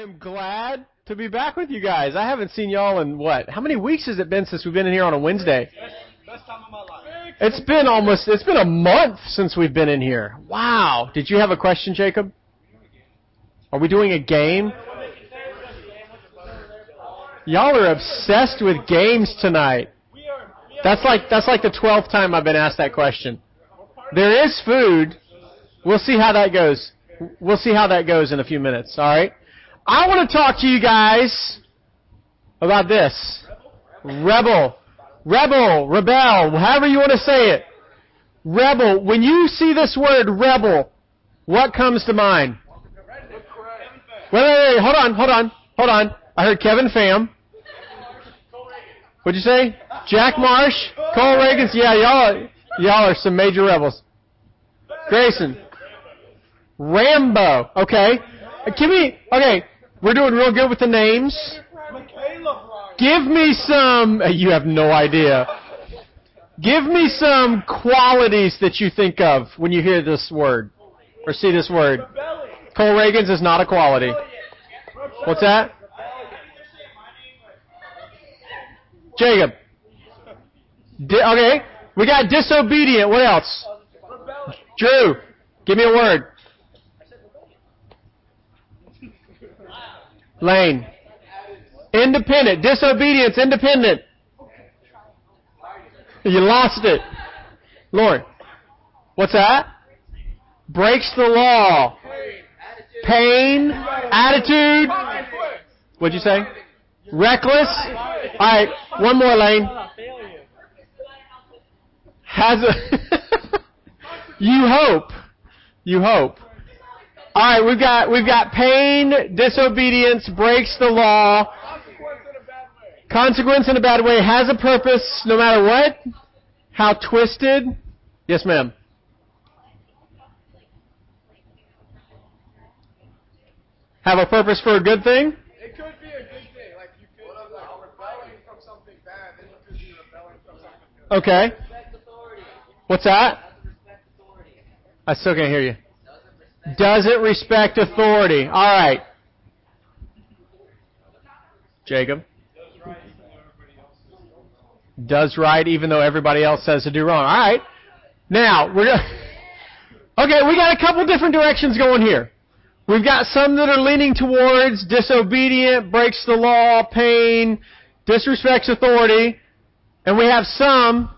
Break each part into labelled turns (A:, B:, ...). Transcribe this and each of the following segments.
A: am glad to be back with you guys. I haven't seen y'all in what? How many weeks has it been since we've been in here on a Wednesday?
B: Best time of my life.
A: It's been almost, it's been a month since we've been in here. Wow. Did you have a question, Jacob? Are we doing a game? Y'all are obsessed with games tonight. That's like, that's like the 12th time I've been asked that question. There is food. We'll see how that goes. We'll see how that goes in a few minutes, alright? I want to talk to you guys about this. Rebel. Rebel. Rebel. However you want to say it. Rebel. When you see this word rebel, what comes to mind? Wait, wait, wait. Hold on, hold on, hold on. I heard Kevin Pham. What'd you say? Jack Marsh? Cole Reagans? Yeah, y'all, y'all are some major rebels. Grayson. Rambo. Okay. Give me, okay, we're doing real good with the names. Give me some, you have no idea. Give me some qualities that you think of when you hear this word or see this word. Cole Reagans is not a quality. What's that? Jacob. Di- okay. We got disobedient. What else? Drew. Give me a word. Lane. Independent. Disobedience. Independent. You lost it. Lord. What's that? Breaks the law. Pain. Attitude. What'd you say? Reckless. Alright. One more lane. Has a. you hope. You hope. All right, we've got we've got pain, disobedience, breaks the law, consequence in a bad way, has a purpose no matter what. How twisted? Yes, ma'am. Have a purpose for a good thing?
B: It could be a good thing. Like you could be like rebelling from something bad, then you could be rebelling from something good.
A: Okay. What's that? I still can't hear you. Doesn't respect authority. All right. Jacob. Does right even though everybody else says to do wrong. All right. Now, we're gonna, Okay, we got a couple different directions going here. We've got some that are leaning towards disobedient, breaks the law, pain, disrespects authority, and we have some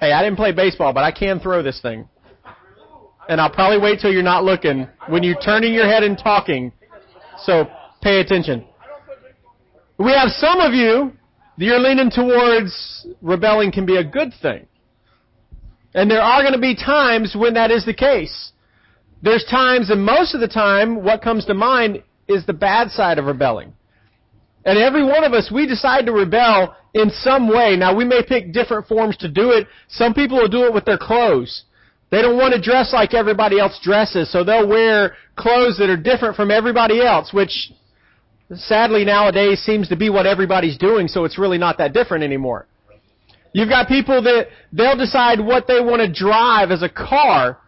A: Hey, I didn't play baseball, but I can throw this thing and I'll probably wait till you're not looking when you're turning your head and talking. So pay attention. We have some of you that you're leaning towards rebelling can be a good thing. And there are going to be times when that is the case. There's times, and most of the time, what comes to mind is the bad side of rebelling. And every one of us, we decide to rebel in some way. Now, we may pick different forms to do it. Some people will do it with their clothes. They don't want to dress like everybody else dresses, so they'll wear clothes that are different from everybody else, which sadly nowadays seems to be what everybody's doing, so it's really not that different anymore. You've got people that they'll decide what they want to drive as a car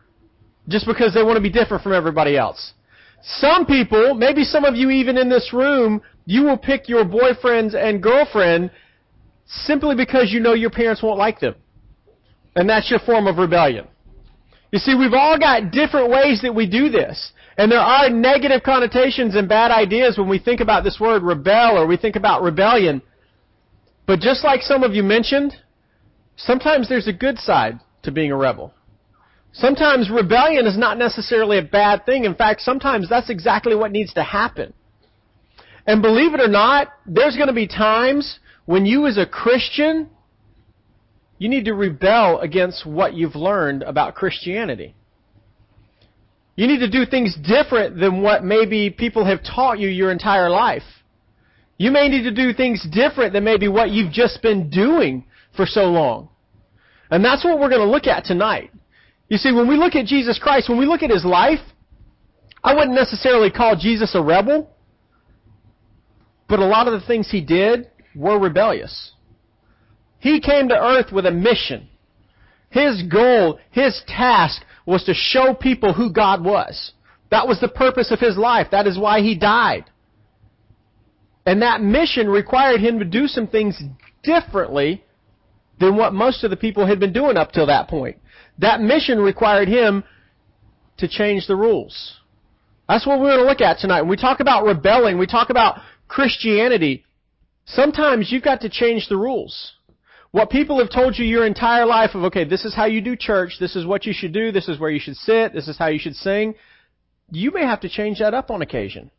A: just because they want to be different from everybody else. Some people, maybe some of you even in this room, you will pick your boyfriends and girlfriend simply because you know your parents won't like them. And that's your form of rebellion. You see, we've all got different ways that we do this. And there are negative connotations and bad ideas when we think about this word rebel or we think about rebellion. But just like some of you mentioned, sometimes there's a good side to being a rebel. Sometimes rebellion is not necessarily a bad thing. In fact, sometimes that's exactly what needs to happen. And believe it or not, there's going to be times when you as a Christian you need to rebel against what you've learned about Christianity. You need to do things different than what maybe people have taught you your entire life. You may need to do things different than maybe what you've just been doing for so long. And that's what we're going to look at tonight. You see, when we look at Jesus Christ, when we look at his life, I wouldn't necessarily call Jesus a rebel, but a lot of the things he did were rebellious. He came to earth with a mission. His goal, his task was to show people who God was. That was the purpose of his life. That is why he died. And that mission required him to do some things differently than what most of the people had been doing up till that point. That mission required him to change the rules. That's what we're going to look at tonight. When we talk about rebelling, we talk about Christianity. Sometimes you've got to change the rules. What people have told you your entire life of, okay, this is how you do church, this is what you should do, this is where you should sit, this is how you should sing, you may have to change that up on occasion.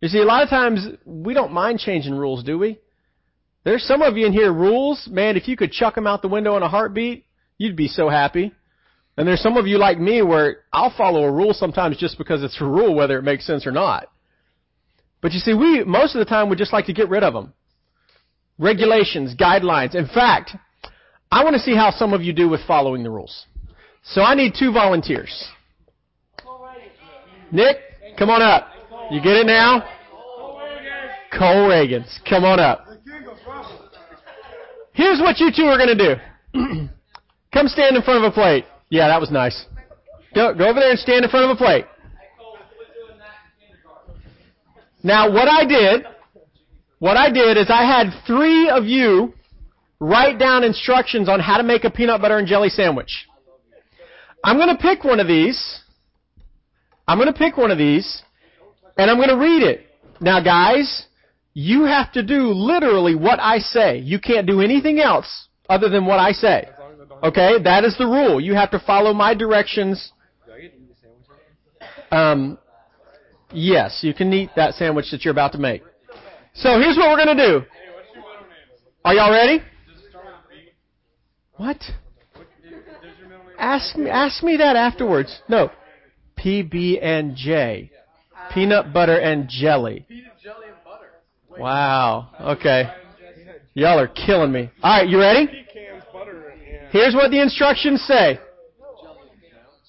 A: You see, a lot of times we don't mind changing rules, do we? There's some of you in here, rules, man, if you could chuck them out the window in a heartbeat, you'd be so happy. And there's some of you like me where I'll follow a rule sometimes just because it's a rule, whether it makes sense or not. But you see, we, most of the time, would just like to get rid of them. Regulations, guidelines. In fact, I want to see how some of you do with following the rules. So I need two volunteers. Nick, come on up. You get it now? Cole Reagans, come on up. Here's what you two are going to do. come stand in front of a plate. Yeah, that was nice. Go, go over there and stand in front of a plate. Now, what I did, what I did is I had three of you write down instructions on how to make a peanut butter and jelly sandwich. I'm going to pick one of these. I'm going to pick one of these, and I'm going to read it. Now, guys, you have to do literally what I say. You can't do anything else other than what I say. Okay, that is the rule. You have to follow my directions. Um, yes, you can eat that sandwich that you're about to make. So here's what we're going to do. Are y'all ready? What? Ask me, ask me that afterwards. No. PB and J. Peanut butter and jelly. Wow. Okay. Y'all are killing me. All right, you ready? Here's what the instructions say.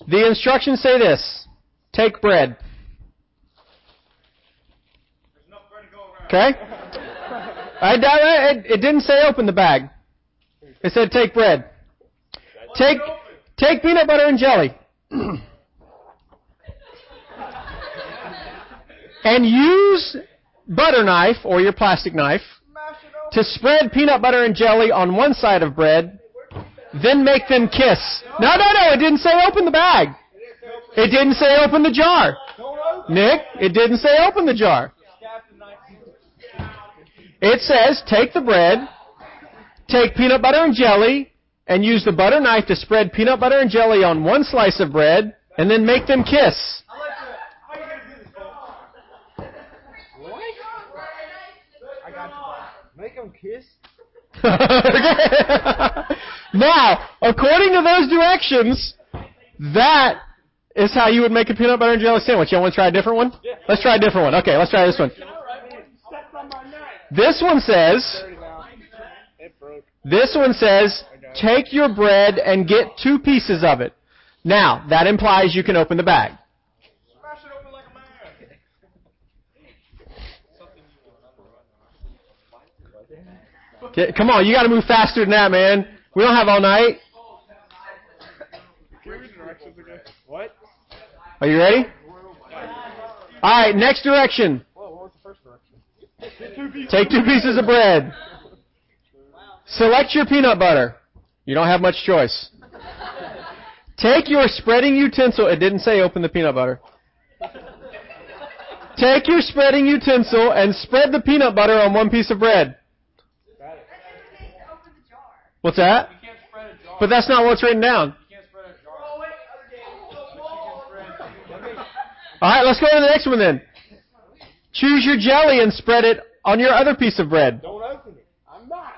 A: The instructions say this. Take bread. Okay? I, it, it didn't say open the bag. It said take bread. Take, take peanut butter and jelly. and use butter knife or your plastic knife to spread peanut butter and jelly on one side of bread then make them kiss. No, no, no. It didn't say open the bag. It didn't say open the jar. Nick, it didn't say open the jar. It says take the bread, take peanut butter and jelly, and use the butter knife to spread peanut butter and jelly on one slice of bread, and then make them kiss.
B: Make them kiss?
A: now, according to those directions, that is how you would make a peanut butter and jelly sandwich. You want to try a different one? Let's try a different one. Okay, let's try this one. This one says, this one says, take your bread and get two pieces of it. Now, that implies you can open the bag. Get, come on, you got to move faster than that, man. We don't have all night.
B: What?
A: Are you ready? All right, next direction. Take two pieces of bread. Select your peanut butter. You don't have much choice. Take your spreading utensil. It didn't say open the peanut butter. Take your spreading utensil and spread the peanut butter on one piece of bread. What's that? But that's not what's written down. All right, let's go to the next one then. Choose your jelly and spread it on your other piece of bread.
B: Don't open it. I'm not.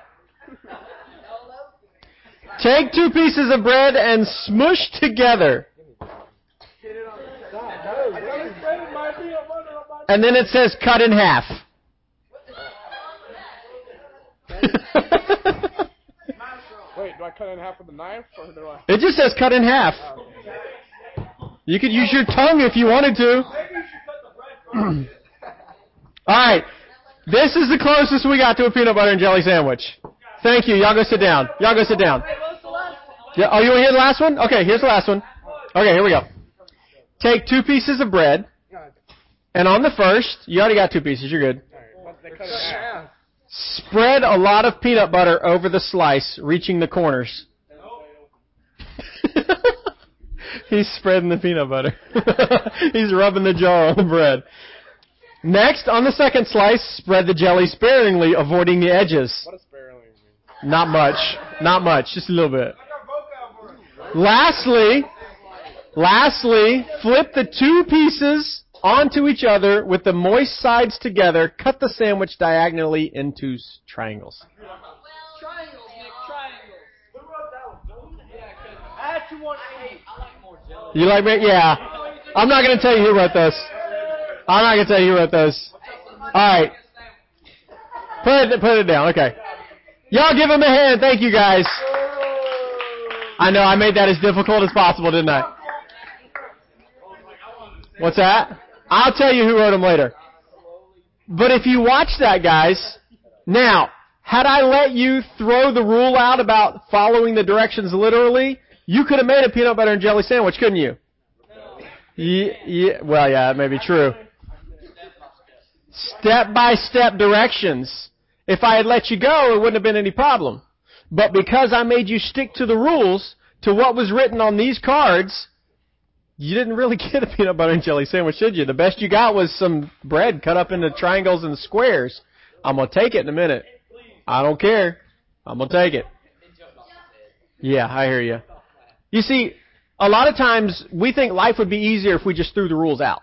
A: Take two pieces of bread and smush together. And then it says cut in half.
B: Wait, do I cut in half with a knife, or do I?
A: It just says cut in half. You could use your tongue if you wanted to. All right. This is the closest we got to a peanut butter and jelly sandwich. Thank you. Y'all go sit down. Y'all go sit down. Yeah, oh, you want to hear the last one? Okay, here's the last one. Okay, here we go. take two pieces of bread, and on the first, you already got two pieces, you're good. Spread a lot of peanut butter over the slice, reaching the corners. He's spreading the peanut butter. He's rubbing the jar on the bread. Next, on the second slice, spread the jelly sparingly, avoiding the edges.
B: What does sparingly mean?
A: Not much. Not much. Just a little bit. Lastly, lastly, flip the two pieces onto each other with the moist sides together. Cut the sandwich diagonally into triangles.
C: Triangles, Nick, triangles. Who wrote that one? Yeah, 'cause I actually want eight. I like more jelly.
A: You like me? Yeah. I'm not going to tell you who wrote those. I'm not to tell you wrote those. All right. Put it, put it down. Okay. Y'all give him a hand. Thank you guys. I know I made that as difficult as possible, didn't I? What's that? I'll tell you who wrote them later. But if you watch that, guys, now, had I let you throw the rule out about following the directions literally, you could have made a peanut butter and jelly sandwich, couldn't you? Yeah, yeah, well, yeah, that may be true. Step by step directions. If I had let you go, it wouldn't have been any problem. But because I made you stick to the rules, to what was written on these cards, you didn't really get a peanut butter and jelly sandwich, did you? The best you got was some bread cut up into triangles and squares. I'm gonna take it in a minute. I don't care. I'm gonna take it. Yeah, I hear you. You see, a lot of times we think life would be easier if we just threw the rules out.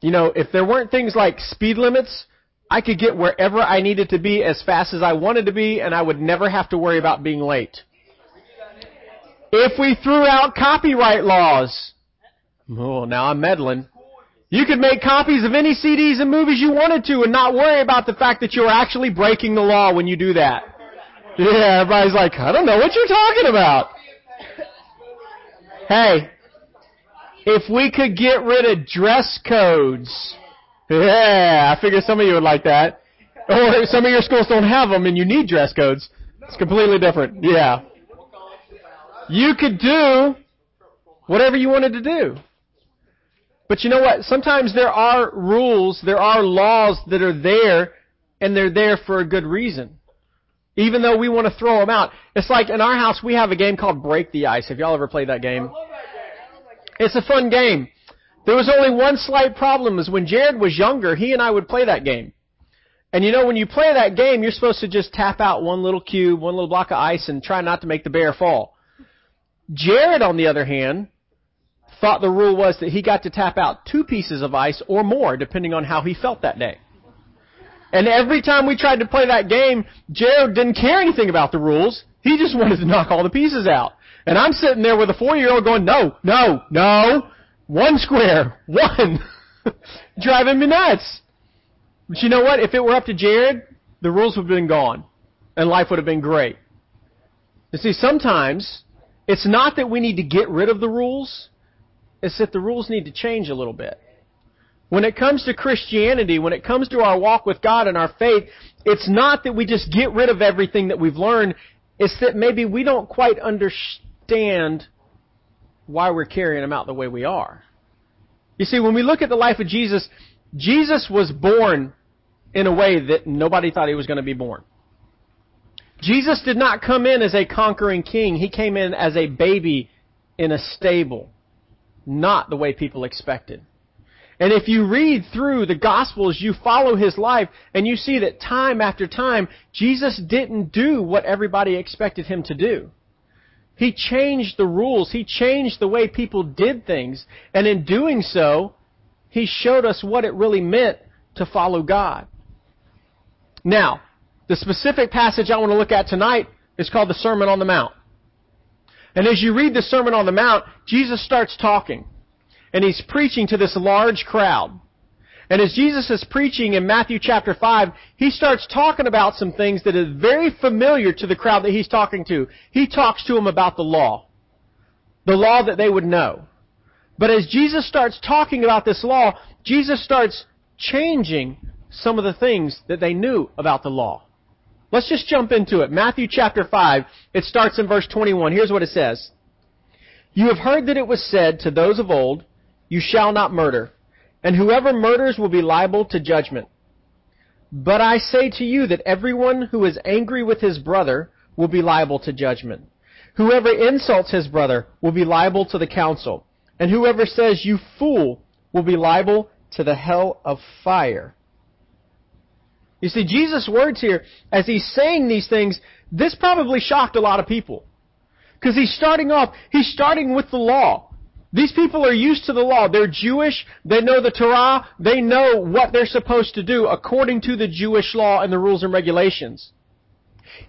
A: You know, if there weren't things like speed limits, I could get wherever I needed to be as fast as I wanted to be and I would never have to worry about being late. If we threw out copyright laws, oh, now I'm meddling. You could make copies of any CDs and movies you wanted to and not worry about the fact that you're actually breaking the law when you do that. Yeah, everybody's like, I don't know what you're talking about. Hey, if we could get rid of dress codes, yeah, I figure some of you would like that. Or some of your schools don't have them and you need dress codes. It's completely different. Yeah. You could do whatever you wanted to do. But you know what? Sometimes there are rules, there are laws that are there, and they're there for a good reason. Even though we want to throw them out. It's like in our house, we have a game called Break the Ice. Have y'all ever played that game? It's a fun game. There was only one slight problem is when Jared was younger, he and I would play that game. And you know, when you play that game, you're supposed to just tap out one little cube, one little block of ice, and try not to make the bear fall. Jared, on the other hand, thought the rule was that he got to tap out two pieces of ice or more, depending on how he felt that day. And every time we tried to play that game, Jared didn't care anything about the rules. He just wanted to knock all the pieces out. And I'm sitting there with a four-year-old going, no, no, no, one square, one. Driving me nuts. But you know what? If it were up to Jared, the rules would have been gone. And life would have been great. You see, sometimes it's not that we need to get rid of the rules, it's that the rules need to change a little bit. When it comes to Christianity, when it comes to our walk with God and our faith, it's not that we just get rid of everything that we've learned, it's that maybe we don't quite understand why we're carrying them out the way we are. You see, when we look at the life of Jesus, Jesus was born in a way that nobody thought he was going to be born. Jesus did not come in as a conquering king. He came in as a baby in a stable. Not the way people expected. And if you read through the Gospels, you follow his life, and you see that time after time, Jesus didn't do what everybody expected him to do. He changed the rules. He changed the way people did things. And in doing so, he showed us what it really meant to follow God. Now, the specific passage I want to look at tonight is called the Sermon on the Mount. And as you read the Sermon on the Mount, Jesus starts talking. And he's preaching to this large crowd. And as Jesus is preaching in Matthew chapter 5, he starts talking about some things that is very familiar to the crowd that he's talking to. He talks to them about the law. The law that they would know. But as Jesus starts talking about this law, Jesus starts changing some of the things that they knew about the law. Let's just jump into it. Matthew chapter 5, it starts in verse 21. Here's what it says. You have heard that it was said to those of old, You shall not murder. And whoever murders will be liable to judgment. But I say to you that everyone who is angry with his brother will be liable to judgment. Whoever insults his brother will be liable to the council. And whoever says, you fool, will be liable to the hell of fire. You see, Jesus' words here, as he's saying these things, this probably shocked a lot of people. Because he's starting off, he's starting with the law. These people are used to the law. They're Jewish. They know the Torah. They know what they're supposed to do according to the Jewish law and the rules and regulations.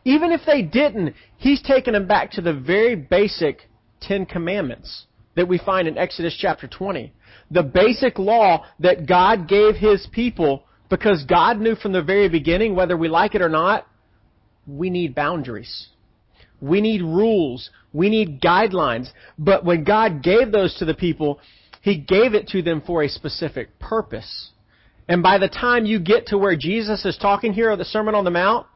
A: Even if they didn't, he's taken them back to the very basic Ten Commandments that we find in Exodus chapter 20. The basic law that God gave his people because God knew from the very beginning, whether we like it or not, we need boundaries. We need rules. We need guidelines. But when God gave those to the people, He gave it to them for a specific purpose. And by the time you get to where Jesus is talking here at the Sermon on the Mount,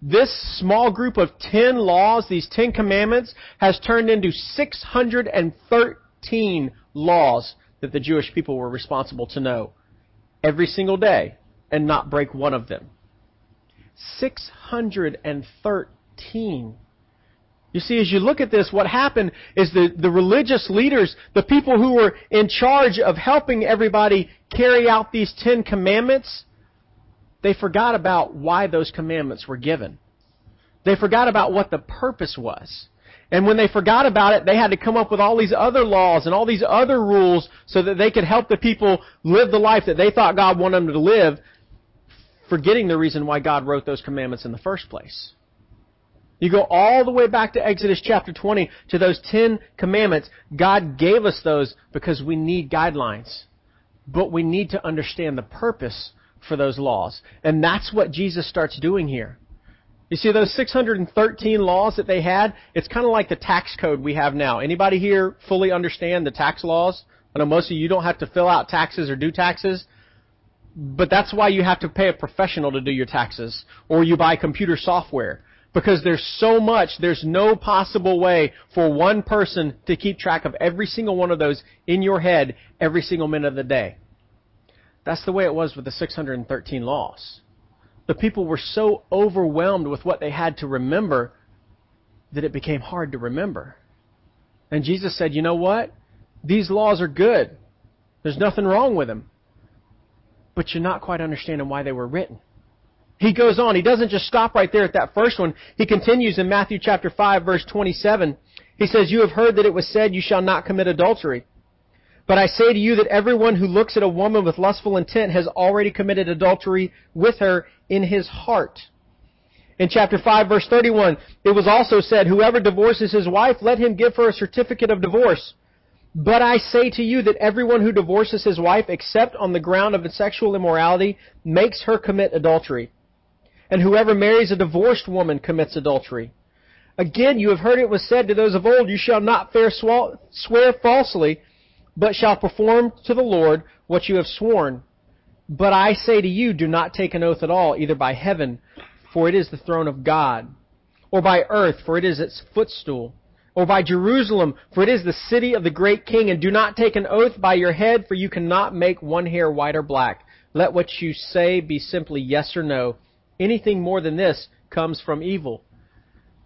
A: this small group of 10 laws, these 10 commandments, has turned into 613 laws that the Jewish people were responsible to know every single day and not break one of them. 613. You see, as you look at this, what happened is the, the religious leaders, the people who were in charge of helping everybody carry out these Ten Commandments, they forgot about why those commandments were given. They forgot about what the purpose was. And when they forgot about it, they had to come up with all these other laws and all these other rules so that they could help the people live the life that they thought God wanted them to live, forgetting the reason why God wrote those commandments in the first place. You go all the way back to Exodus chapter 20 to those 10 commandments. God gave us those because we need guidelines. But we need to understand the purpose for those laws. And that's what Jesus starts doing here. You see those 613 laws that they had, it's kind of like the tax code we have now. Anybody here fully understand the tax laws? I know most of you don't have to fill out taxes or do taxes, but that's why you have to pay a professional to do your taxes, or you buy computer software. Because there's so much, there's no possible way for one person to keep track of every single one of those in your head every single minute of the day. That's the way it was with the 613 laws the people were so overwhelmed with what they had to remember that it became hard to remember. And Jesus said, You know what? These laws are good. There's nothing wrong with them. But you're not quite understanding why they were written. He goes on. He doesn't just stop right there at that first one. He continues in Matthew chapter 5 verse 27. He says, You have heard that it was said, You shall not commit adultery. But I say to you that everyone who looks at a woman with lustful intent has already committed adultery with her in his heart. In chapter 5 verse 31, it was also said, Whoever divorces his wife, let him give her a certificate of divorce. But I say to you that everyone who divorces his wife except on the ground of sexual immorality makes her commit adultery. And whoever marries a divorced woman commits adultery. Again, you have heard it was said to those of old, You shall not swear falsely, but shall perform to the Lord what you have sworn. But I say to you, do not take an oath at all, either by heaven, for it is the throne of God, or by earth, for it is its footstool, or by Jerusalem, for it is the city of the great king, and do not take an oath by your head, for you cannot make one hair white or black. Let what you say be simply yes or no. Anything more than this comes from evil.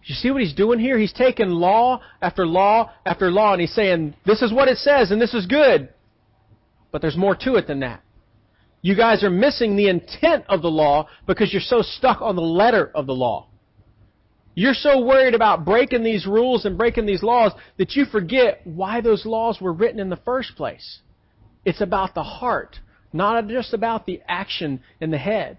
A: You see what he's doing here? He's taking law after law after law and he's saying, this is what it says and this is good. But there's more to it than that. You guys are missing the intent of the law because you're so stuck on the letter of the law. You're so worried about breaking these rules and breaking these laws that you forget why those laws were written in the first place. It's about the heart, not just about the action in the head.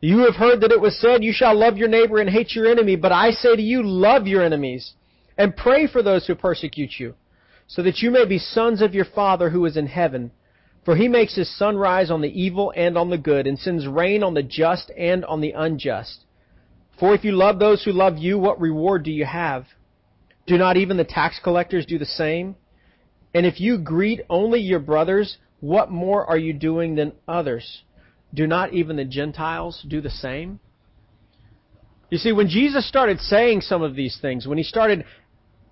A: You have heard that it was said, You shall love your neighbor and hate your enemy. But I say to you, love your enemies and pray for those who persecute you, so that you may be sons of your Father who is in heaven. For he makes his sun rise on the evil and on the good, and sends rain on the just and on the unjust. For if you love those who love you, what reward do you have? Do not even the tax collectors do the same? And if you greet only your brothers, what more are you doing than others? Do not even the Gentiles do the same? You see, when Jesus started saying some of these things, when he started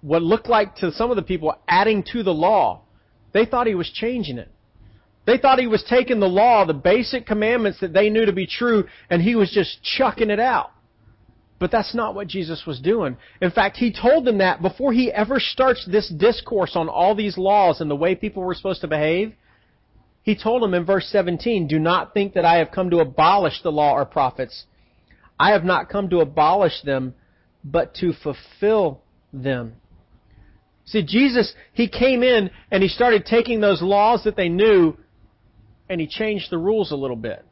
A: what looked like to some of the people adding to the law, they thought he was changing it. They thought he was taking the law, the basic commandments that they knew to be true, and he was just chucking it out. But that's not what Jesus was doing. In fact, he told them that before he ever starts this discourse on all these laws and the way people were supposed to behave. He told them in verse 17, Do not think that I have come to abolish the law or prophets. I have not come to abolish them, but to fulfill them. See, Jesus, he came in and he started taking those laws that they knew and he changed the rules a little bit.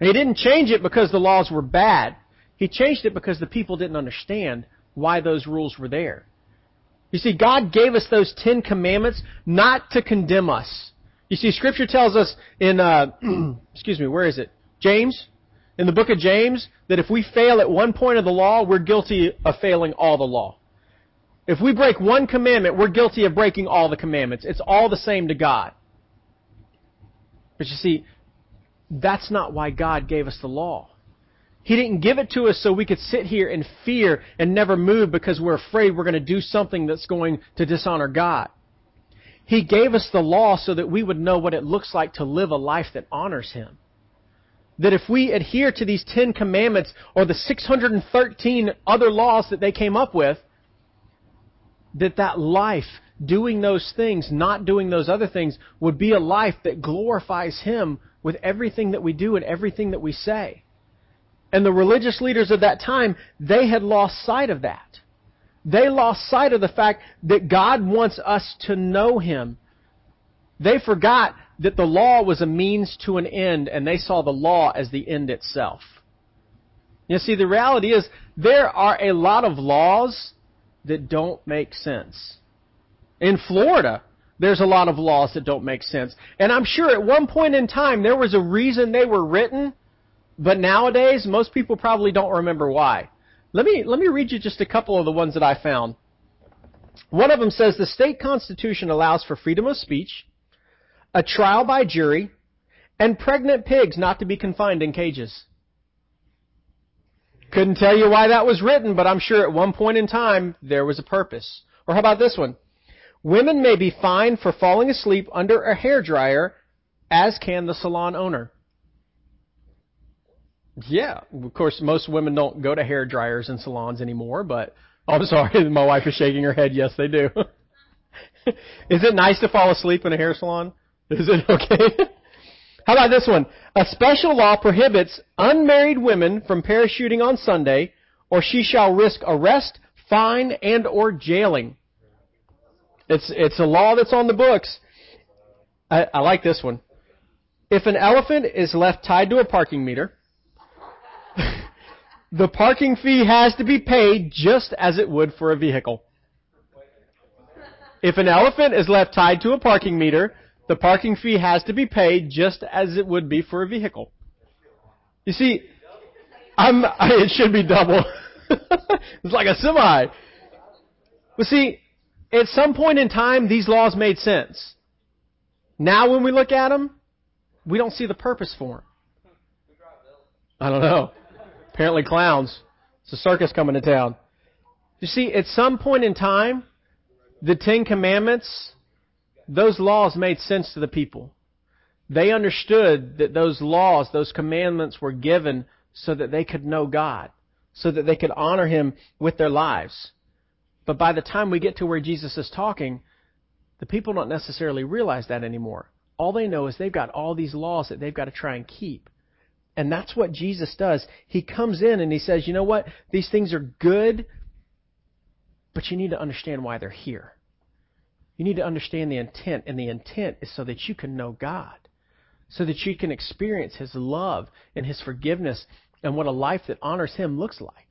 A: He didn't change it because the laws were bad. He changed it because the people didn't understand why those rules were there. You see, God gave us those Ten Commandments not to condemn us. You see, Scripture tells us in, uh, excuse me, where is it? James? In the book of James, that if we fail at one point of the law, we're guilty of failing all the law. If we break one commandment, we're guilty of breaking all the commandments. It's all the same to God. But you see, that's not why God gave us the law. He didn't give it to us so we could sit here in fear and never move because we're afraid we're going to do something that's going to dishonor God. He gave us the law so that we would know what it looks like to live a life that honors Him. That if we adhere to these Ten Commandments or the 613 other laws that they came up with, that that life doing those things, not doing those other things, would be a life that glorifies Him with everything that we do and everything that we say. And the religious leaders of that time, they had lost sight of that. They lost sight of the fact that God wants us to know Him. They forgot that the law was a means to an end, and they saw the law as the end itself. You see, the reality is there are a lot of laws that don't make sense. In Florida, there's a lot of laws that don't make sense. And I'm sure at one point in time there was a reason they were written, but nowadays most people probably don't remember why. Let me, let me read you just a couple of the ones that I found. One of them says the state constitution allows for freedom of speech, a trial by jury, and pregnant pigs not to be confined in cages. Couldn't tell you why that was written, but I'm sure at one point in time there was a purpose. Or how about this one? Women may be fined for falling asleep under a hair dryer, as can the salon owner. Yeah, of course, most women don't go to hair dryers and salons anymore, but oh, I'm sorry, my wife is shaking her head. Yes, they do. is it nice to fall asleep in a hair salon? Is it okay? How about this one? A special law prohibits unmarried women from parachuting on Sunday, or she shall risk arrest, fine, and or jailing. It's, it's a law that's on the books. I, I like this one. If an elephant is left tied to a parking meter, the parking fee has to be paid just as it would for a vehicle. If an elephant is left tied to a parking meter, the parking fee has to be paid just as it would be for a vehicle. You see, I'm, it should be double. it's like a semi. But see, at some point in time, these laws made sense. Now, when we look at them, we don't see the purpose for them. I don't know. Apparently, clowns. It's a circus coming to town. You see, at some point in time, the Ten Commandments, those laws made sense to the people. They understood that those laws, those commandments were given so that they could know God, so that they could honor Him with their lives. But by the time we get to where Jesus is talking, the people don't necessarily realize that anymore. All they know is they've got all these laws that they've got to try and keep. And that's what Jesus does. He comes in and he says, you know what? These things are good, but you need to understand why they're here. You need to understand the intent, and the intent is so that you can know God, so that you can experience His love and His forgiveness and what a life that honors Him looks like.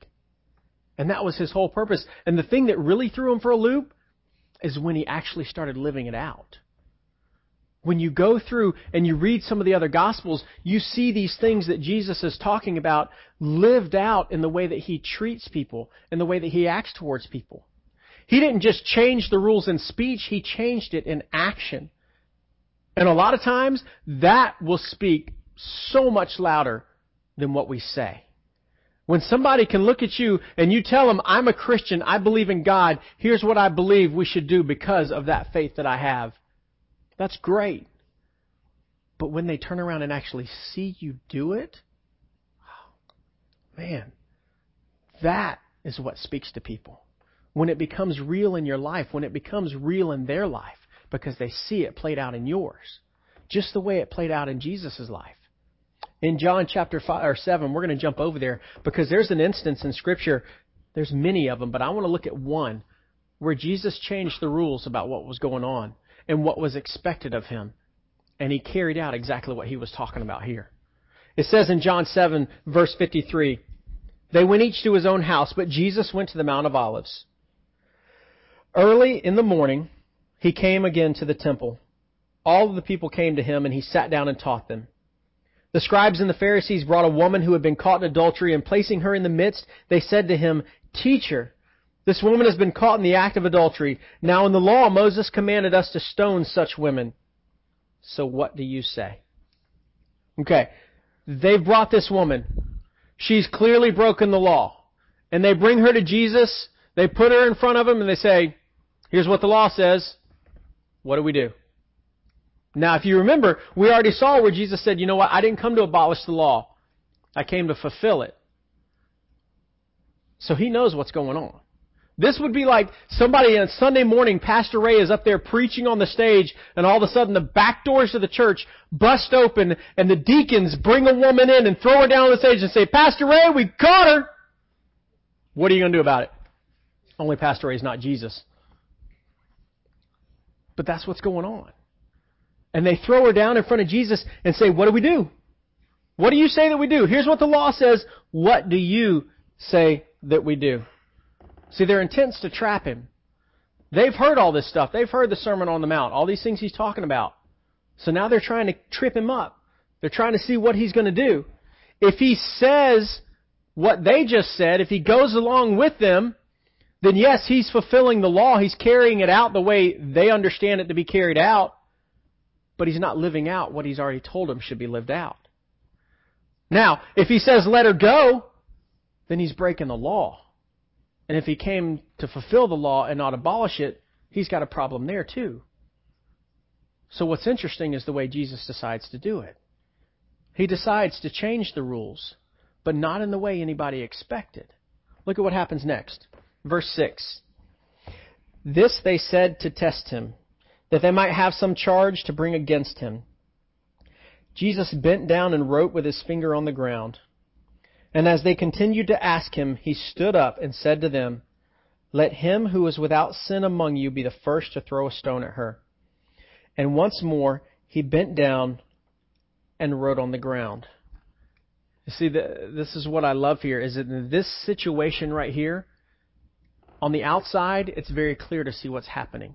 A: And that was his whole purpose. And the thing that really threw him for a loop is when he actually started living it out. When you go through and you read some of the other Gospels, you see these things that Jesus is talking about lived out in the way that he treats people, and the way that he acts towards people. He didn't just change the rules in speech, he changed it in action. And a lot of times, that will speak so much louder than what we say. When somebody can look at you and you tell them, I'm a Christian, I believe in God, here's what I believe we should do because of that faith that I have. That's great. But when they turn around and actually see you do it, man, that is what speaks to people. When it becomes real in your life, when it becomes real in their life, because they see it played out in yours, just the way it played out in Jesus' life. In John chapter five or seven, we're going to jump over there because there's an instance in Scripture. There's many of them, but I want to look at one where Jesus changed the rules about what was going on and what was expected of him. And he carried out exactly what he was talking about here. It says in John 7, verse 53, They went each to his own house, but Jesus went to the Mount of Olives. Early in the morning, he came again to the temple. All the people came to him, and he sat down and taught them. The scribes and the Pharisees brought a woman who had been caught in adultery, and placing her in the midst, they said to him, Teacher, this woman has been caught in the act of adultery. Now in the law, Moses commanded us to stone such women. So what do you say? Okay. They've brought this woman. She's clearly broken the law. And they bring her to Jesus. They put her in front of him and they say, here's what the law says. What do we do? Now, if you remember, we already saw where Jesus said, you know what? I didn't come to abolish the law. I came to fulfill it. So he knows what's going on. This would be like somebody on Sunday morning, Pastor Ray is up there preaching on the stage, and all of a sudden the back doors of the church bust open, and the deacons bring a woman in and throw her down on the stage and say, Pastor Ray, we caught her! What are you going to do about it? Only Pastor Ray is not Jesus. But that's what's going on. And they throw her down in front of Jesus and say, What do we do? What do you say that we do? Here's what the law says. What do you say that we do? See, their intent's to trap him. They've heard all this stuff. They've heard the Sermon on the Mount, all these things he's talking about. So now they're trying to trip him up. They're trying to see what he's going to do. If he says what they just said, if he goes along with them, then yes, he's fulfilling the law. He's carrying it out the way they understand it to be carried out. But he's not living out what he's already told them should be lived out. Now, if he says let her go, then he's breaking the law. And if he came to fulfill the law and not abolish it, he's got a problem there too. So what's interesting is the way Jesus decides to do it. He decides to change the rules, but not in the way anybody expected. Look at what happens next. Verse 6. This they said to test him, that they might have some charge to bring against him. Jesus bent down and wrote with his finger on the ground. And as they continued to ask him, he stood up and said to them, Let him who is without sin among you be the first to throw a stone at her. And once more he bent down and wrote on the ground. You see, the, this is what I love here, is that in this situation right here, on the outside, it's very clear to see what's happening.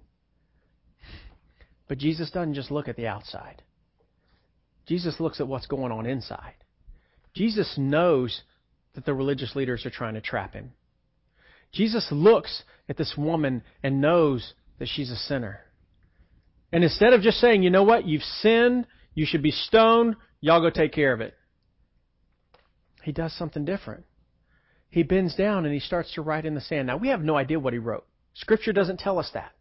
A: But Jesus doesn't just look at the outside. Jesus looks at what's going on inside. Jesus knows that the religious leaders are trying to trap him. Jesus looks at this woman and knows that she's a sinner. And instead of just saying, you know what, you've sinned, you should be stoned, y'all go take care of it, he does something different. He bends down and he starts to write in the sand. Now, we have no idea what he wrote. Scripture doesn't tell us that.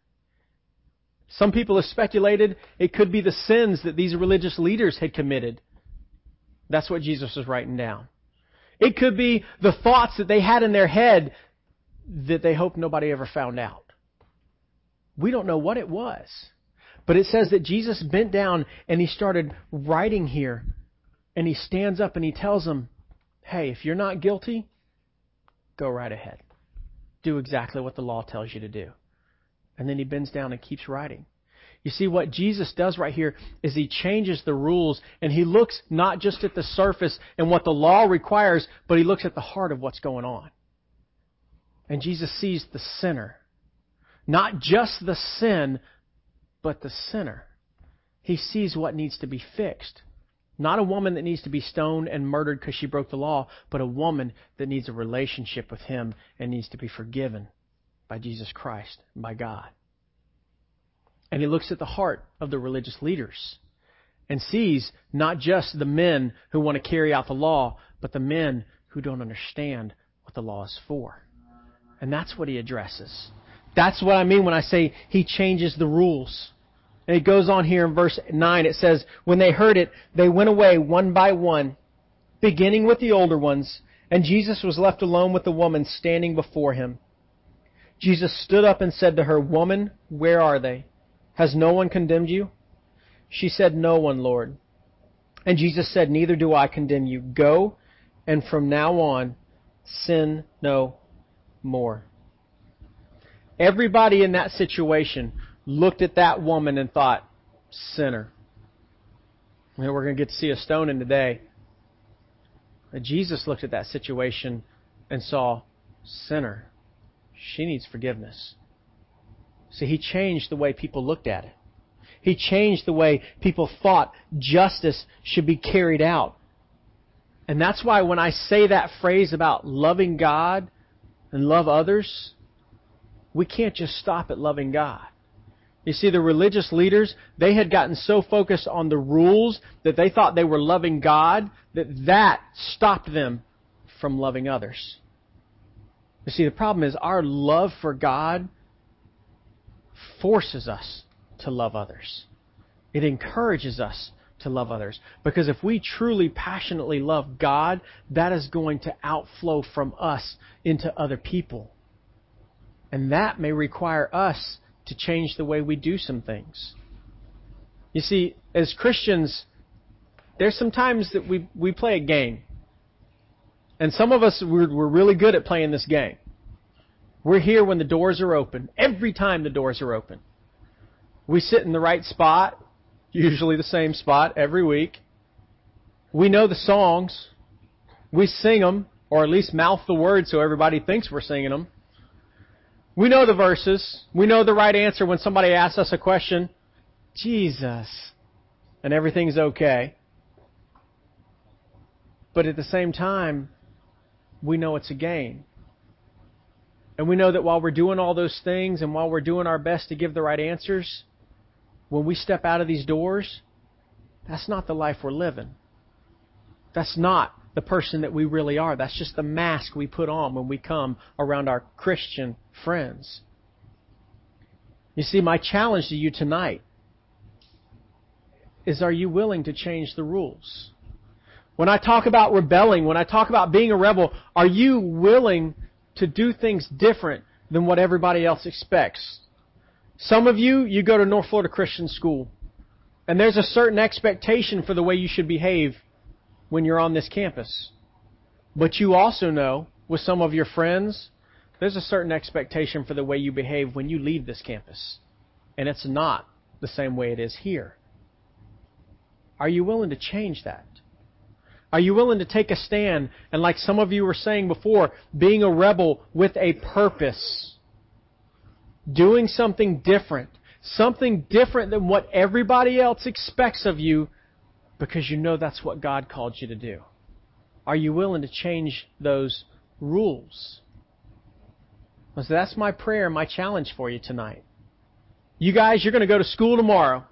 A: Some people have speculated it could be the sins that these religious leaders had committed that's what Jesus was writing down. It could be the thoughts that they had in their head that they hoped nobody ever found out. We don't know what it was. But it says that Jesus bent down and he started writing here. And he stands up and he tells them, hey, if you're not guilty, go right ahead. Do exactly what the law tells you to do. And then he bends down and keeps writing. You see, what Jesus does right here is he changes the rules and he looks not just at the surface and what the law requires, but he looks at the heart of what's going on. And Jesus sees the sinner. Not just the sin, but the sinner. He sees what needs to be fixed. Not a woman that needs to be stoned and murdered because she broke the law, but a woman that needs a relationship with Him and needs to be forgiven by Jesus Christ, by God. And He looks at the heart of the religious leaders and sees not just the men who want to carry out the law, but the men who don't understand what the law is for. And that's what He addresses. That's what I mean when I say He changes the rules. And it goes on here in verse 9. It says, When they heard it, they went away one by one, beginning with the older ones, and Jesus was left alone with the woman standing before him. Jesus stood up and said to her, Woman, where are they? Has no one condemned you? She said, No one, Lord. And Jesus said, Neither do I condemn you. Go, and from now on, sin no more. Everybody in that situation looked at that woman and thought, sinner. And we're going to get to see a stoning today. But Jesus looked at that situation and saw, sinner. She needs forgiveness. See, he changed the way people looked at it. He changed the way people thought justice should be carried out. And that's why when I say that phrase about loving God and love others, we can't just stop at loving God. You see, the religious leaders, they had gotten so focused on the rules that they thought they were loving God that that stopped them from loving others. You see, the problem is our love for God forces us to love others. It encourages us to love others. Because if we truly passionately love God, that is going to outflow from us into other people. And that may require us to change the way we do some things. You see, as Christians, there's some times that we, we play a game. And some of us, we're, we're really good at playing this game. We're here when the doors are open. Every time the doors are open. We sit in the right spot, usually the same spot every week. We know the songs. We sing them, or at least mouth the words so everybody thinks we're singing them. We know the verses. We know the right answer when somebody asks us a question. Jesus. And everything's okay. But at the same time, we know it's a game. And we know that while we're doing all those things and while we're doing our best to give the right answers, when we step out of these doors, that's not the life we're living. That's not the person that we really are. That's just the mask we put on when we come around our Christian friends. You see, my challenge to you tonight is are you willing to change the rules? When I talk about rebelling, when I talk about being a rebel, are you willing to do things different than what everybody else expects? Some of you, you go to North Florida Christian School, and there's a certain expectation for the way you should behave when you're on this campus. But you also know, with some of your friends, there's a certain expectation for the way you behave when you leave this campus. And it's not the same way it is here. Are you willing to change that? Are you willing to take a stand and, like some of you were saying before, being a rebel with a purpose? Doing something different. Something different than what everybody else expects of you because you know that's what God called you to do? Are you willing to change those rules? So that's my prayer, my challenge for you tonight. You guys, you're going to go to school tomorrow.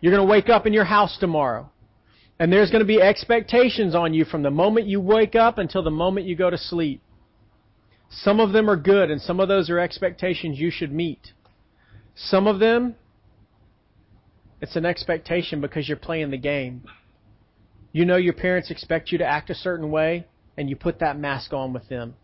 A: You're going to wake up in your house tomorrow. And there's going to be expectations on you from the moment you wake up until the moment you go to sleep. Some of them are good, and some of those are expectations you should meet. Some of them it's an expectation because you're playing the game. You know your parents expect you to act a certain way, and you put that mask on with them.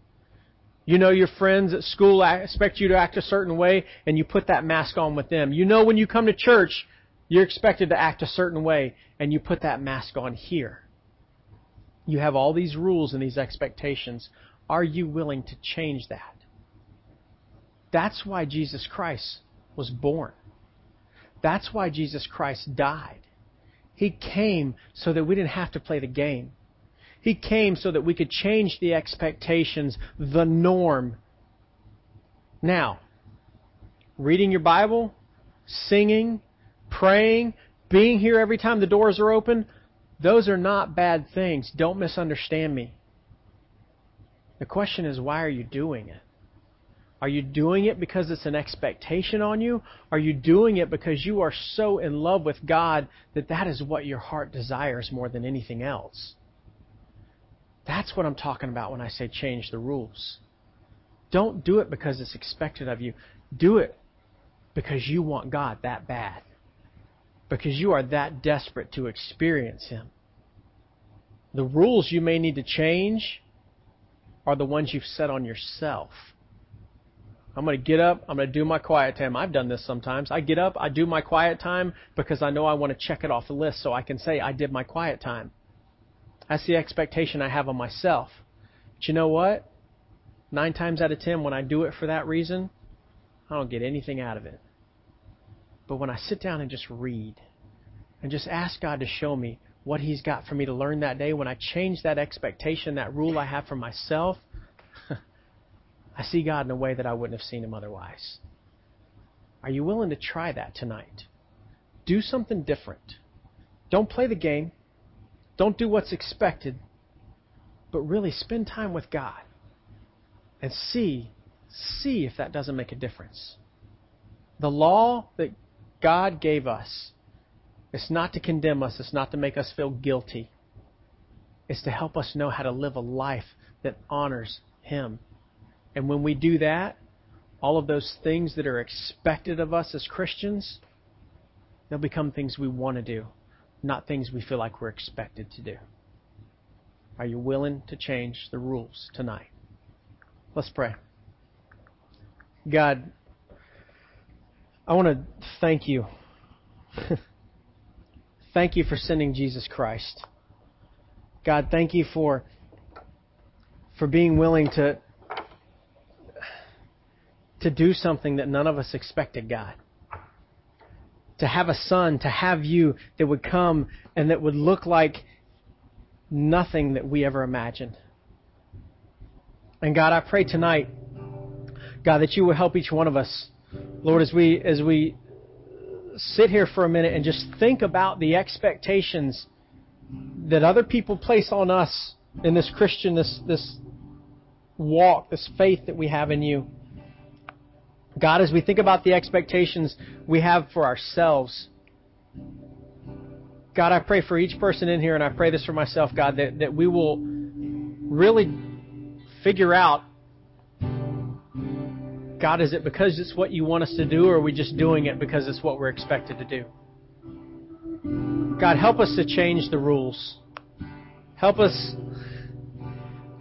A: You know your friends at school expect you to act a certain way, and you put that mask on with them. You know when you come to church, you're expected to act a certain way, and you put that mask on here. You have all these rules and these expectations. Are you willing to change that? That's why Jesus Christ was born. That's why Jesus Christ died. He came so that we didn't have to play the game. He came so that we could change the expectations, the norm. Now, reading your Bible, singing, praying, being here every time the doors are open, those are not bad things. Don't misunderstand me. The question is, why are you doing it? Are you doing it because it's an expectation on you? Are you doing it because you are so in love with God that that is what your heart desires more than anything else? That's what I'm talking about when I say change the rules. Don't do it because it's expected of you. Do it because you want God that bad. Because you are that desperate to experience Him. The rules you may need to change are the ones you've set on yourself. I'm going to get up. I'm going to do my quiet time. I've done this sometimes. I get up. I do my quiet time because I know I want to check it off the list so I can say I did my quiet time. That's the expectation I have on myself. But you know what? Nine times out of ten, when I do it for that reason, I don't get anything out of it. But when I sit down and just read and just ask God to show me what He's got for me to learn that day, when I change that expectation, that rule I have for myself, I see God in a way that I wouldn't have seen Him otherwise. Are you willing to try that tonight? Do something different. Don't play the game. Don't do what's expected. But really spend time with God and see see if that doesn't make a difference. The law that God gave us is not to condemn us, it's not to make us feel guilty. It's to help us know how to live a life that honors Him. And when we do that, all of those things that are expected of us as Christians, they'll become things we want to do, not things we feel like we're expected to do. Are you willing to change the rules tonight? Let's pray. God, I want to thank you. thank you for sending Jesus Christ. God, thank you for for being willing to to do something that none of us expected, God. To have a son, to have you that would come and that would look like nothing that we ever imagined. And God, I pray tonight God, that you would help each one of us, Lord, as we as we sit here for a minute and just think about the expectations that other people place on us in this Christian, this this walk, this faith that we have in you. God, as we think about the expectations we have for ourselves, God, I pray for each person in here, and I pray this for myself, God, that, that we will really figure out God, is it because it's what you want us to do, or are we just doing it because it's what we're expected to do? God, help us to change the rules. Help us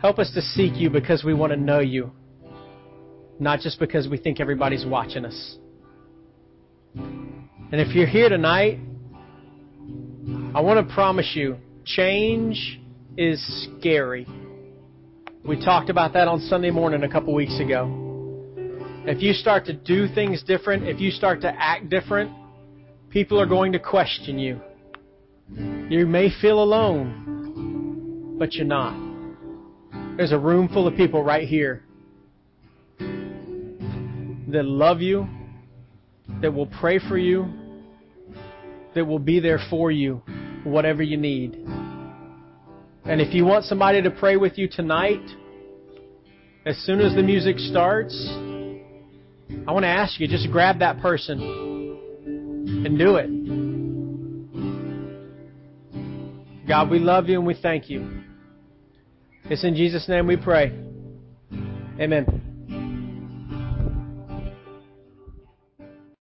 A: help us to seek you because we want to know you, not just because we think everybody's watching us. And if you're here tonight, I want to promise you, change is scary. We talked about that on Sunday morning a couple weeks ago. If you start to do things different, if you start to act different, people are going to question you. You may feel alone, but you're not. There's a room full of people right here that love you, that will pray for you, that will be there for you, whatever you need. And if you want somebody to pray with you tonight, as soon as the music starts, I want to ask you just grab that person and do it. God, we love you and we thank you. It's in Jesus' name we pray. Amen.